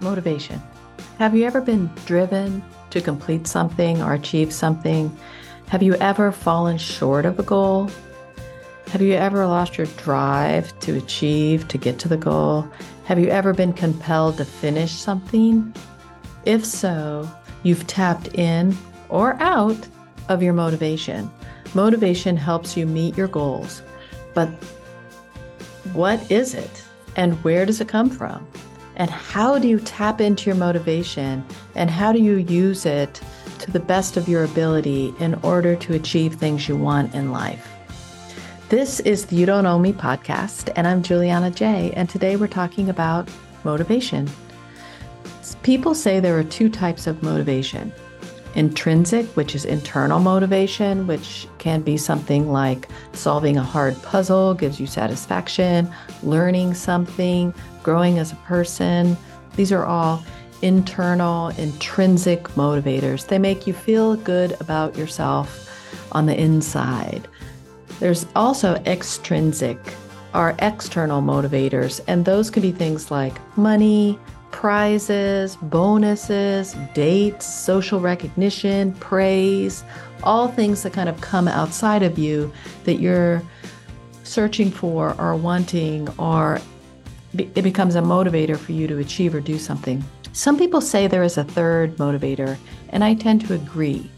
Motivation. Have you ever been driven to complete something or achieve something? Have you ever fallen short of a goal? Have you ever lost your drive to achieve, to get to the goal? Have you ever been compelled to finish something? If so, you've tapped in or out of your motivation. Motivation helps you meet your goals, but what is it and where does it come from? And how do you tap into your motivation and how do you use it to the best of your ability in order to achieve things you want in life? This is the You Don't Own Me podcast, and I'm Juliana J. And today we're talking about motivation. People say there are two types of motivation intrinsic, which is internal motivation, which can be something like solving a hard puzzle gives you satisfaction, learning something, growing as a person. These are all internal, intrinsic motivators. They make you feel good about yourself on the inside. There's also extrinsic or external motivators, and those could be things like money, prizes, bonuses, dates, social recognition, praise, all things that kind of come outside of you that you're searching for or wanting, or it becomes a motivator for you to achieve or do something. Some people say there is a third motivator, and I tend to agree.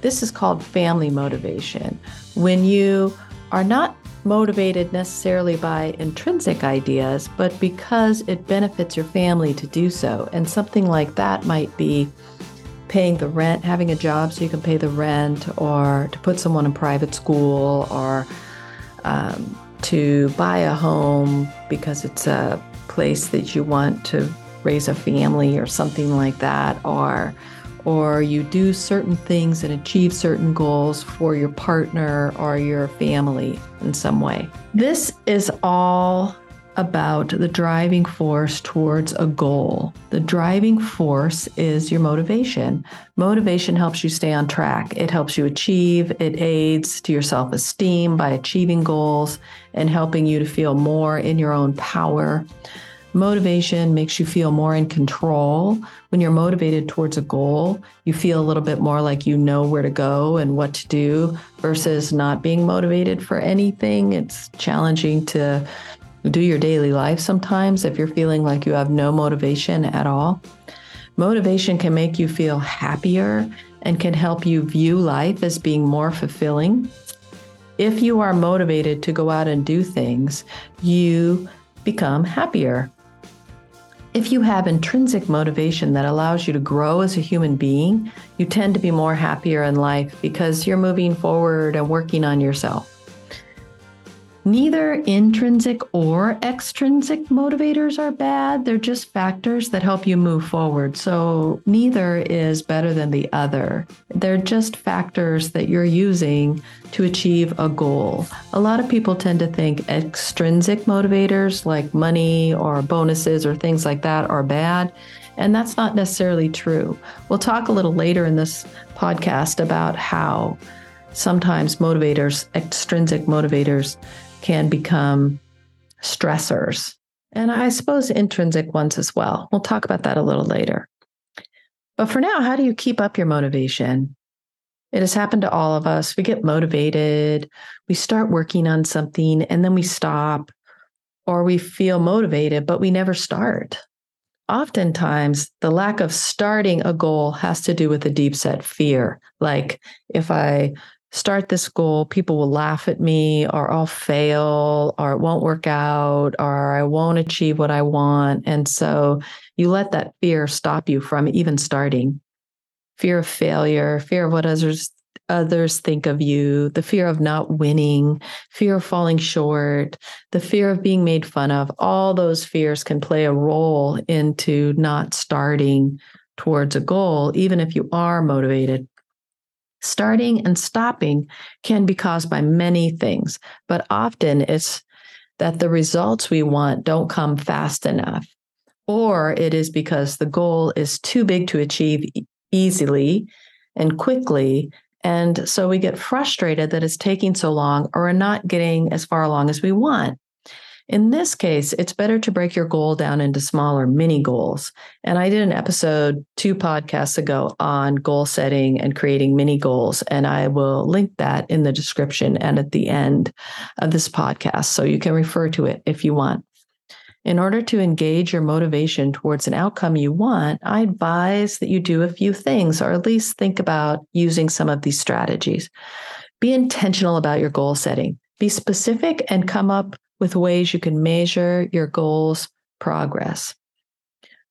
This is called family motivation. When you are not motivated necessarily by intrinsic ideas, but because it benefits your family to do so. And something like that might be paying the rent, having a job so you can pay the rent, or to put someone in private school, or um, to buy a home because it's a place that you want to raise a family or something like that, or or you do certain things and achieve certain goals for your partner or your family in some way. This is all about the driving force towards a goal. The driving force is your motivation. Motivation helps you stay on track. It helps you achieve, it aids to your self esteem by achieving goals and helping you to feel more in your own power. Motivation makes you feel more in control. When you're motivated towards a goal, you feel a little bit more like you know where to go and what to do versus not being motivated for anything. It's challenging to do your daily life sometimes if you're feeling like you have no motivation at all. Motivation can make you feel happier and can help you view life as being more fulfilling. If you are motivated to go out and do things, you become happier. If you have intrinsic motivation that allows you to grow as a human being, you tend to be more happier in life because you're moving forward and working on yourself. Neither intrinsic or extrinsic motivators are bad. They're just factors that help you move forward. So neither is better than the other. They're just factors that you're using to achieve a goal. A lot of people tend to think extrinsic motivators like money or bonuses or things like that are bad. And that's not necessarily true. We'll talk a little later in this podcast about how sometimes motivators, extrinsic motivators, can become stressors. And I suppose intrinsic ones as well. We'll talk about that a little later. But for now, how do you keep up your motivation? It has happened to all of us. We get motivated, we start working on something, and then we stop, or we feel motivated, but we never start. Oftentimes, the lack of starting a goal has to do with a deep set fear. Like, if I start this goal, people will laugh at me, or I'll fail, or it won't work out, or I won't achieve what I want. And so you let that fear stop you from even starting. Fear of failure, fear of what others others think of you, the fear of not winning, fear of falling short, the fear of being made fun of, all those fears can play a role into not starting towards a goal, even if you are motivated. Starting and stopping can be caused by many things, but often it's that the results we want don't come fast enough, or it is because the goal is too big to achieve easily and quickly. And so we get frustrated that it's taking so long or are not getting as far along as we want. In this case, it's better to break your goal down into smaller mini goals. And I did an episode two podcasts ago on goal setting and creating mini goals. And I will link that in the description and at the end of this podcast. So you can refer to it if you want. In order to engage your motivation towards an outcome you want, I advise that you do a few things, or at least think about using some of these strategies. Be intentional about your goal setting. Be specific and come up with ways you can measure your goals' progress.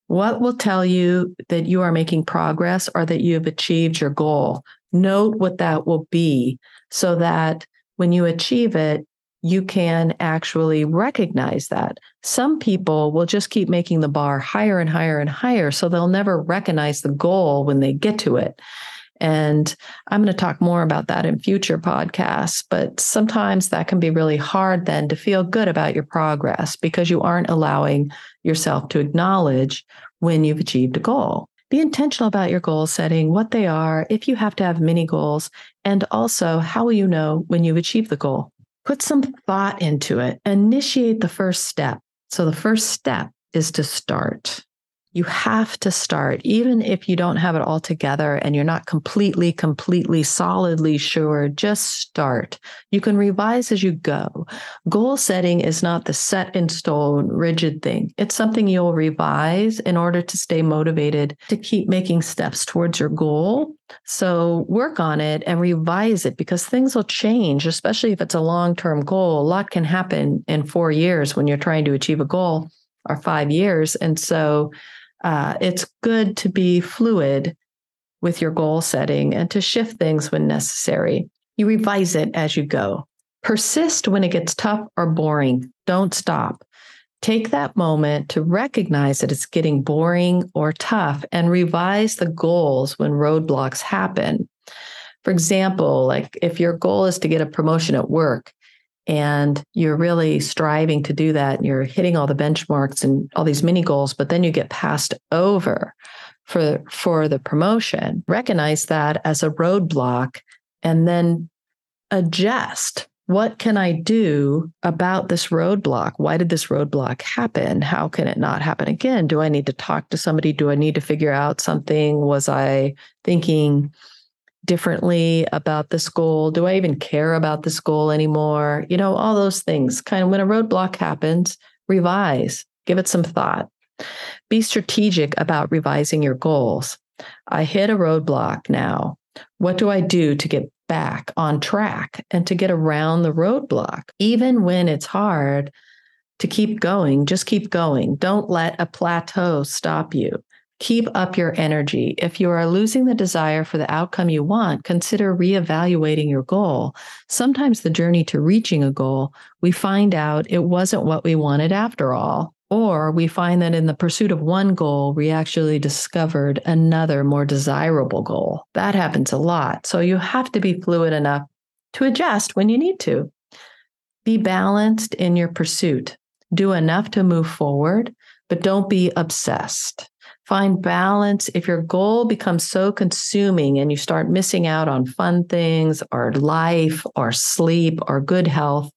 What will tell you that you are making progress or that you have achieved your goal? Note what that will be so that when you achieve it, you can actually recognize that. Some people will just keep making the bar higher and higher and higher, so they'll never recognize the goal when they get to it. And I'm going to talk more about that in future podcasts. But sometimes that can be really hard then to feel good about your progress because you aren't allowing yourself to acknowledge when you've achieved a goal. Be intentional about your goal setting, what they are, if you have to have mini goals, and also how will you know when you've achieved the goal? Put some thought into it, initiate the first step. So the first step is to start you have to start, even if you don't have it all together and you're not completely, completely, solidly sure, just start. You can revise as you go. Goal setting is not the set in stone, rigid thing. It's something you'll revise in order to stay motivated to keep making steps towards your goal. So work on it and revise it because things will change, especially if it's a long term goal. A lot can happen in four years when you're trying to achieve a goal or five years. And so, uh, it's good to be fluid with your goal setting and to shift things when necessary. You revise it as you go. Persist when it gets tough or boring. Don't stop. Take that moment to recognize that it's getting boring or tough and revise the goals when roadblocks happen. For example, like if your goal is to get a promotion at work, and you're really striving to do that and you're hitting all the benchmarks and all these mini goals but then you get passed over for for the promotion. Recognize that as a roadblock and then adjust. What can i do about this roadblock? Why did this roadblock happen? How can it not happen again? Do i need to talk to somebody? Do i need to figure out something? Was i thinking differently about this goal? Do I even care about this goal anymore? You know, all those things. Kind of when a roadblock happens, revise, give it some thought. Be strategic about revising your goals. I hit a roadblock now. What do I do to get back on track and to get around the roadblock? Even when it's hard to keep going, just keep going. Don't let a plateau stop you. Keep up your energy. If you are losing the desire for the outcome you want, consider reevaluating your goal. Sometimes the journey to reaching a goal, we find out it wasn't what we wanted after all. Or we find that in the pursuit of one goal, we actually discovered another more desirable goal. That happens a lot. So you have to be fluid enough to adjust when you need to. Be balanced in your pursuit. Do enough to move forward, but don't be obsessed. Find balance. If your goal becomes so consuming and you start missing out on fun things or life or sleep or good health,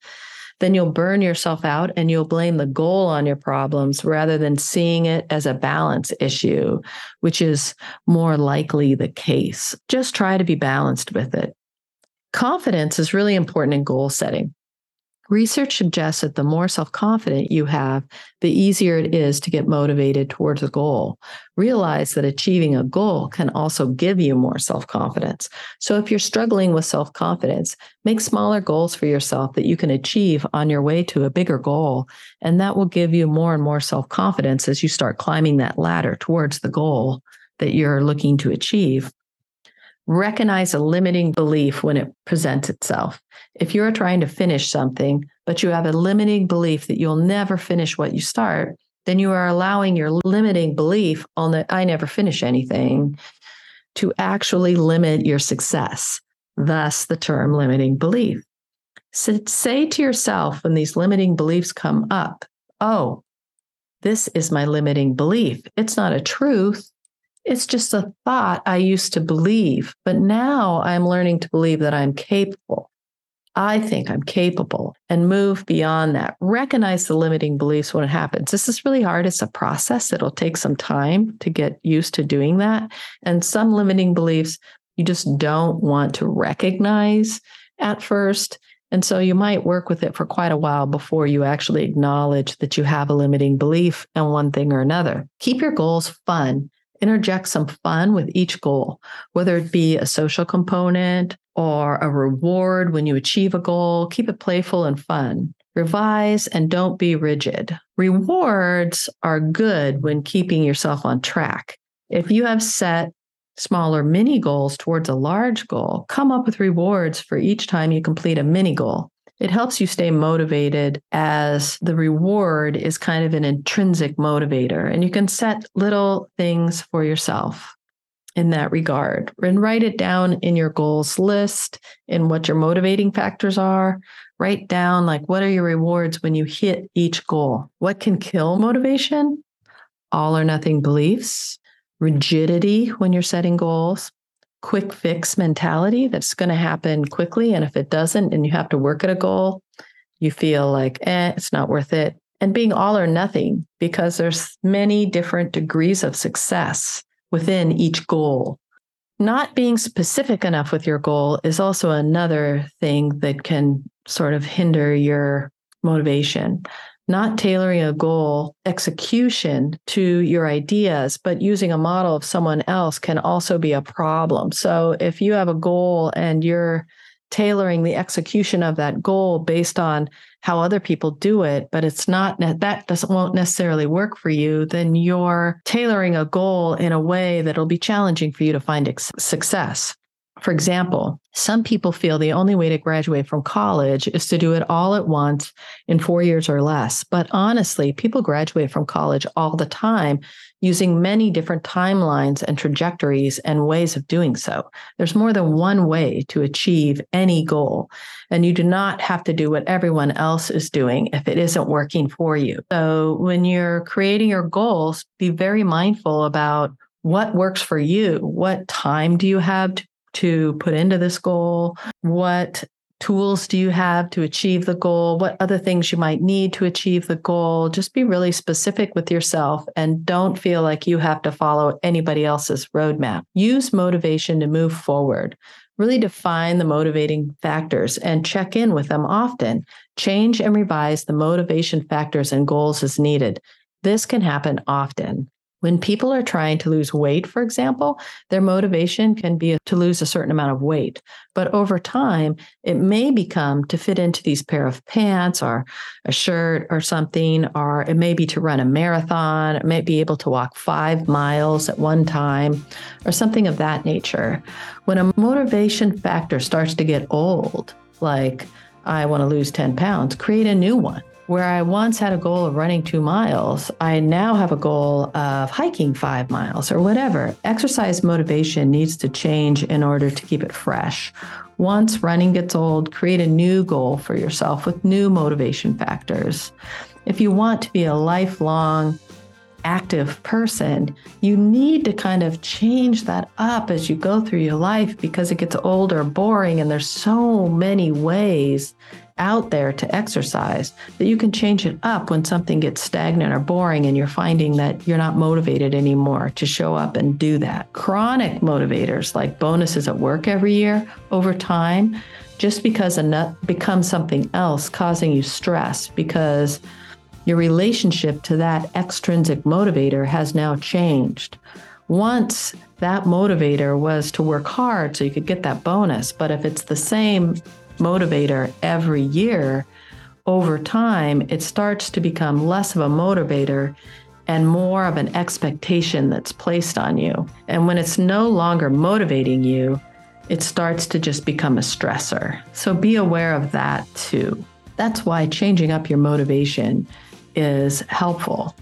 then you'll burn yourself out and you'll blame the goal on your problems rather than seeing it as a balance issue, which is more likely the case. Just try to be balanced with it. Confidence is really important in goal setting. Research suggests that the more self confident you have, the easier it is to get motivated towards a goal. Realize that achieving a goal can also give you more self confidence. So, if you're struggling with self confidence, make smaller goals for yourself that you can achieve on your way to a bigger goal. And that will give you more and more self confidence as you start climbing that ladder towards the goal that you're looking to achieve recognize a limiting belief when it presents itself. If you're trying to finish something, but you have a limiting belief that you'll never finish what you start, then you are allowing your limiting belief on that I never finish anything to actually limit your success. Thus, the term limiting belief. So say to yourself when these limiting beliefs come up, oh, this is my limiting belief. It's not a truth. It's just a thought I used to believe, but now I'm learning to believe that I'm capable. I think I'm capable and move beyond that. Recognize the limiting beliefs when it happens. This is really hard. It's a process. It'll take some time to get used to doing that. And some limiting beliefs you just don't want to recognize at first. And so you might work with it for quite a while before you actually acknowledge that you have a limiting belief in one thing or another. Keep your goals fun. Interject some fun with each goal, whether it be a social component or a reward when you achieve a goal. Keep it playful and fun. Revise and don't be rigid. Rewards are good when keeping yourself on track. If you have set smaller mini goals towards a large goal, come up with rewards for each time you complete a mini goal. It helps you stay motivated as the reward is kind of an intrinsic motivator. And you can set little things for yourself in that regard and write it down in your goals list in what your motivating factors are. Write down like what are your rewards when you hit each goal? What can kill motivation? All or nothing beliefs, rigidity when you're setting goals, quick fix mentality that's going to happen quickly. And if it doesn't and you have to work at a goal, you feel like, eh, it's not worth it. And being all or nothing because there's many different degrees of success within each goal. Not being specific enough with your goal is also another thing that can sort of hinder your motivation not tailoring a goal execution to your ideas, but using a model of someone else can also be a problem. So if you have a goal and you're tailoring the execution of that goal based on how other people do it, but it's not that doesn't won't necessarily work for you, then you're tailoring a goal in a way that'll be challenging for you to find success. For example, some people feel the only way to graduate from college is to do it all at once in four years or less. But honestly, people graduate from college all the time using many different timelines and trajectories and ways of doing so. There's more than one way to achieve any goal, and you do not have to do what everyone else is doing if it isn't working for you. So when you're creating your goals, be very mindful about what works for you. What time do you have to to put into this goal? What tools do you have to achieve the goal? What other things you might need to achieve the goal? Just be really specific with yourself and don't feel like you have to follow anybody else's roadmap. Use motivation to move forward. Really define the motivating factors and check in with them often. Change and revise the motivation factors and goals as needed. This can happen often. When people are trying to lose weight, for example, their motivation can be to lose a certain amount of weight. But over time, it may become to fit into these pair of pants or a shirt or something, or it may be to run a marathon, it may be able to walk five miles at one time, or something of that nature. When a motivation factor starts to get old, like I want to lose 10 pounds, create a new one where I once had a goal of running two miles, I now have a goal of hiking five miles or whatever. Exercise motivation needs to change in order to keep it fresh. Once running gets old, create a new goal for yourself with new motivation factors. If you want to be a lifelong active person, you need to kind of change that up as you go through your life because it gets older, boring, and there's so many ways out there to exercise that you can change it up when something gets stagnant or boring and you're finding that you're not motivated anymore to show up and do that. Chronic motivators like bonuses at work every year over time, just because a nut becomes something else causing you stress because your relationship to that extrinsic motivator has now changed. Once that motivator was to work hard so you could get that bonus, but if it's the same motivator every year, over time, it starts to become less of a motivator and more of an expectation that's placed on you. And when it's no longer motivating you, it starts to just become a stressor. So be aware of that too. That's why changing up your motivation is helpful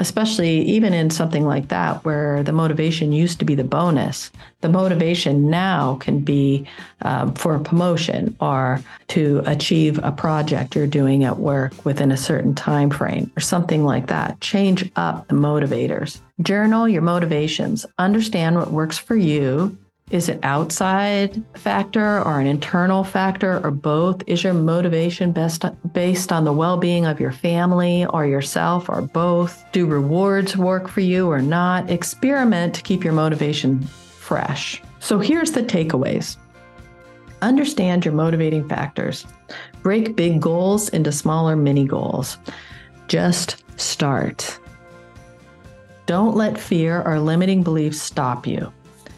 especially even in something like that where the motivation used to be the bonus the motivation now can be um, for a promotion or to achieve a project you're doing at work within a certain time frame or something like that. Change up the motivators. Journal your motivations. Understand what works for you Is it outside factor or an internal factor or both? Is your motivation best based on the well-being of your family or yourself or both? Do rewards work for you or not? Experiment to keep your motivation fresh. So here's the takeaways. Understand your motivating factors. Break big goals into smaller mini goals. Just start. Don't let fear or limiting beliefs stop you.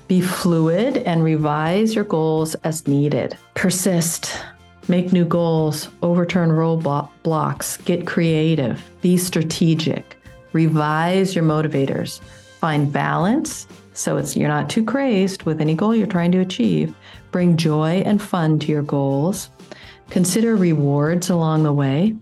Be fluid and revise your goals as needed. Persist. Make new goals, overturn roadblocks, get creative, be strategic, revise your motivators, find balance so it's you're not too crazed with any goal you're trying to achieve. Bring joy and fun to your goals. Consider rewards along the way.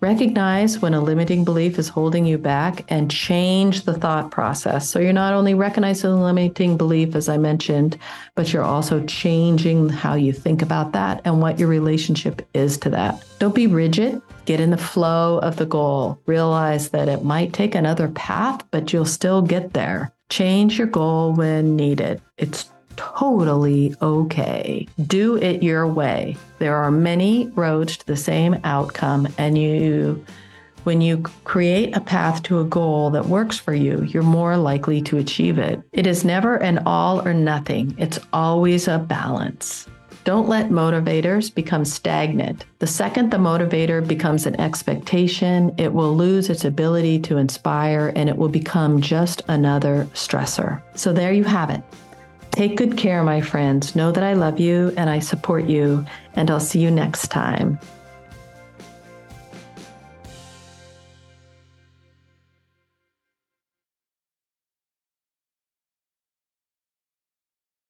Recognize when a limiting belief is holding you back and change the thought process. So you're not only recognizing the limiting belief, as I mentioned, but you're also changing how you think about that and what your relationship is to that. Don't be rigid. Get in the flow of the goal. Realize that it might take another path, but you'll still get there. Change your goal when needed. It's totally okay. Do it your way. There are many roads to the same outcome, and you when you create a path to a goal that works for you, you're more likely to achieve it. It is never an all or nothing, it's always a balance. Don't let motivators become stagnant. The second the motivator becomes an expectation, it will lose its ability to inspire and it will become just another stressor. So there you have it. Take good care, my friends. Know that I love you and I support you, and I'll see you next time.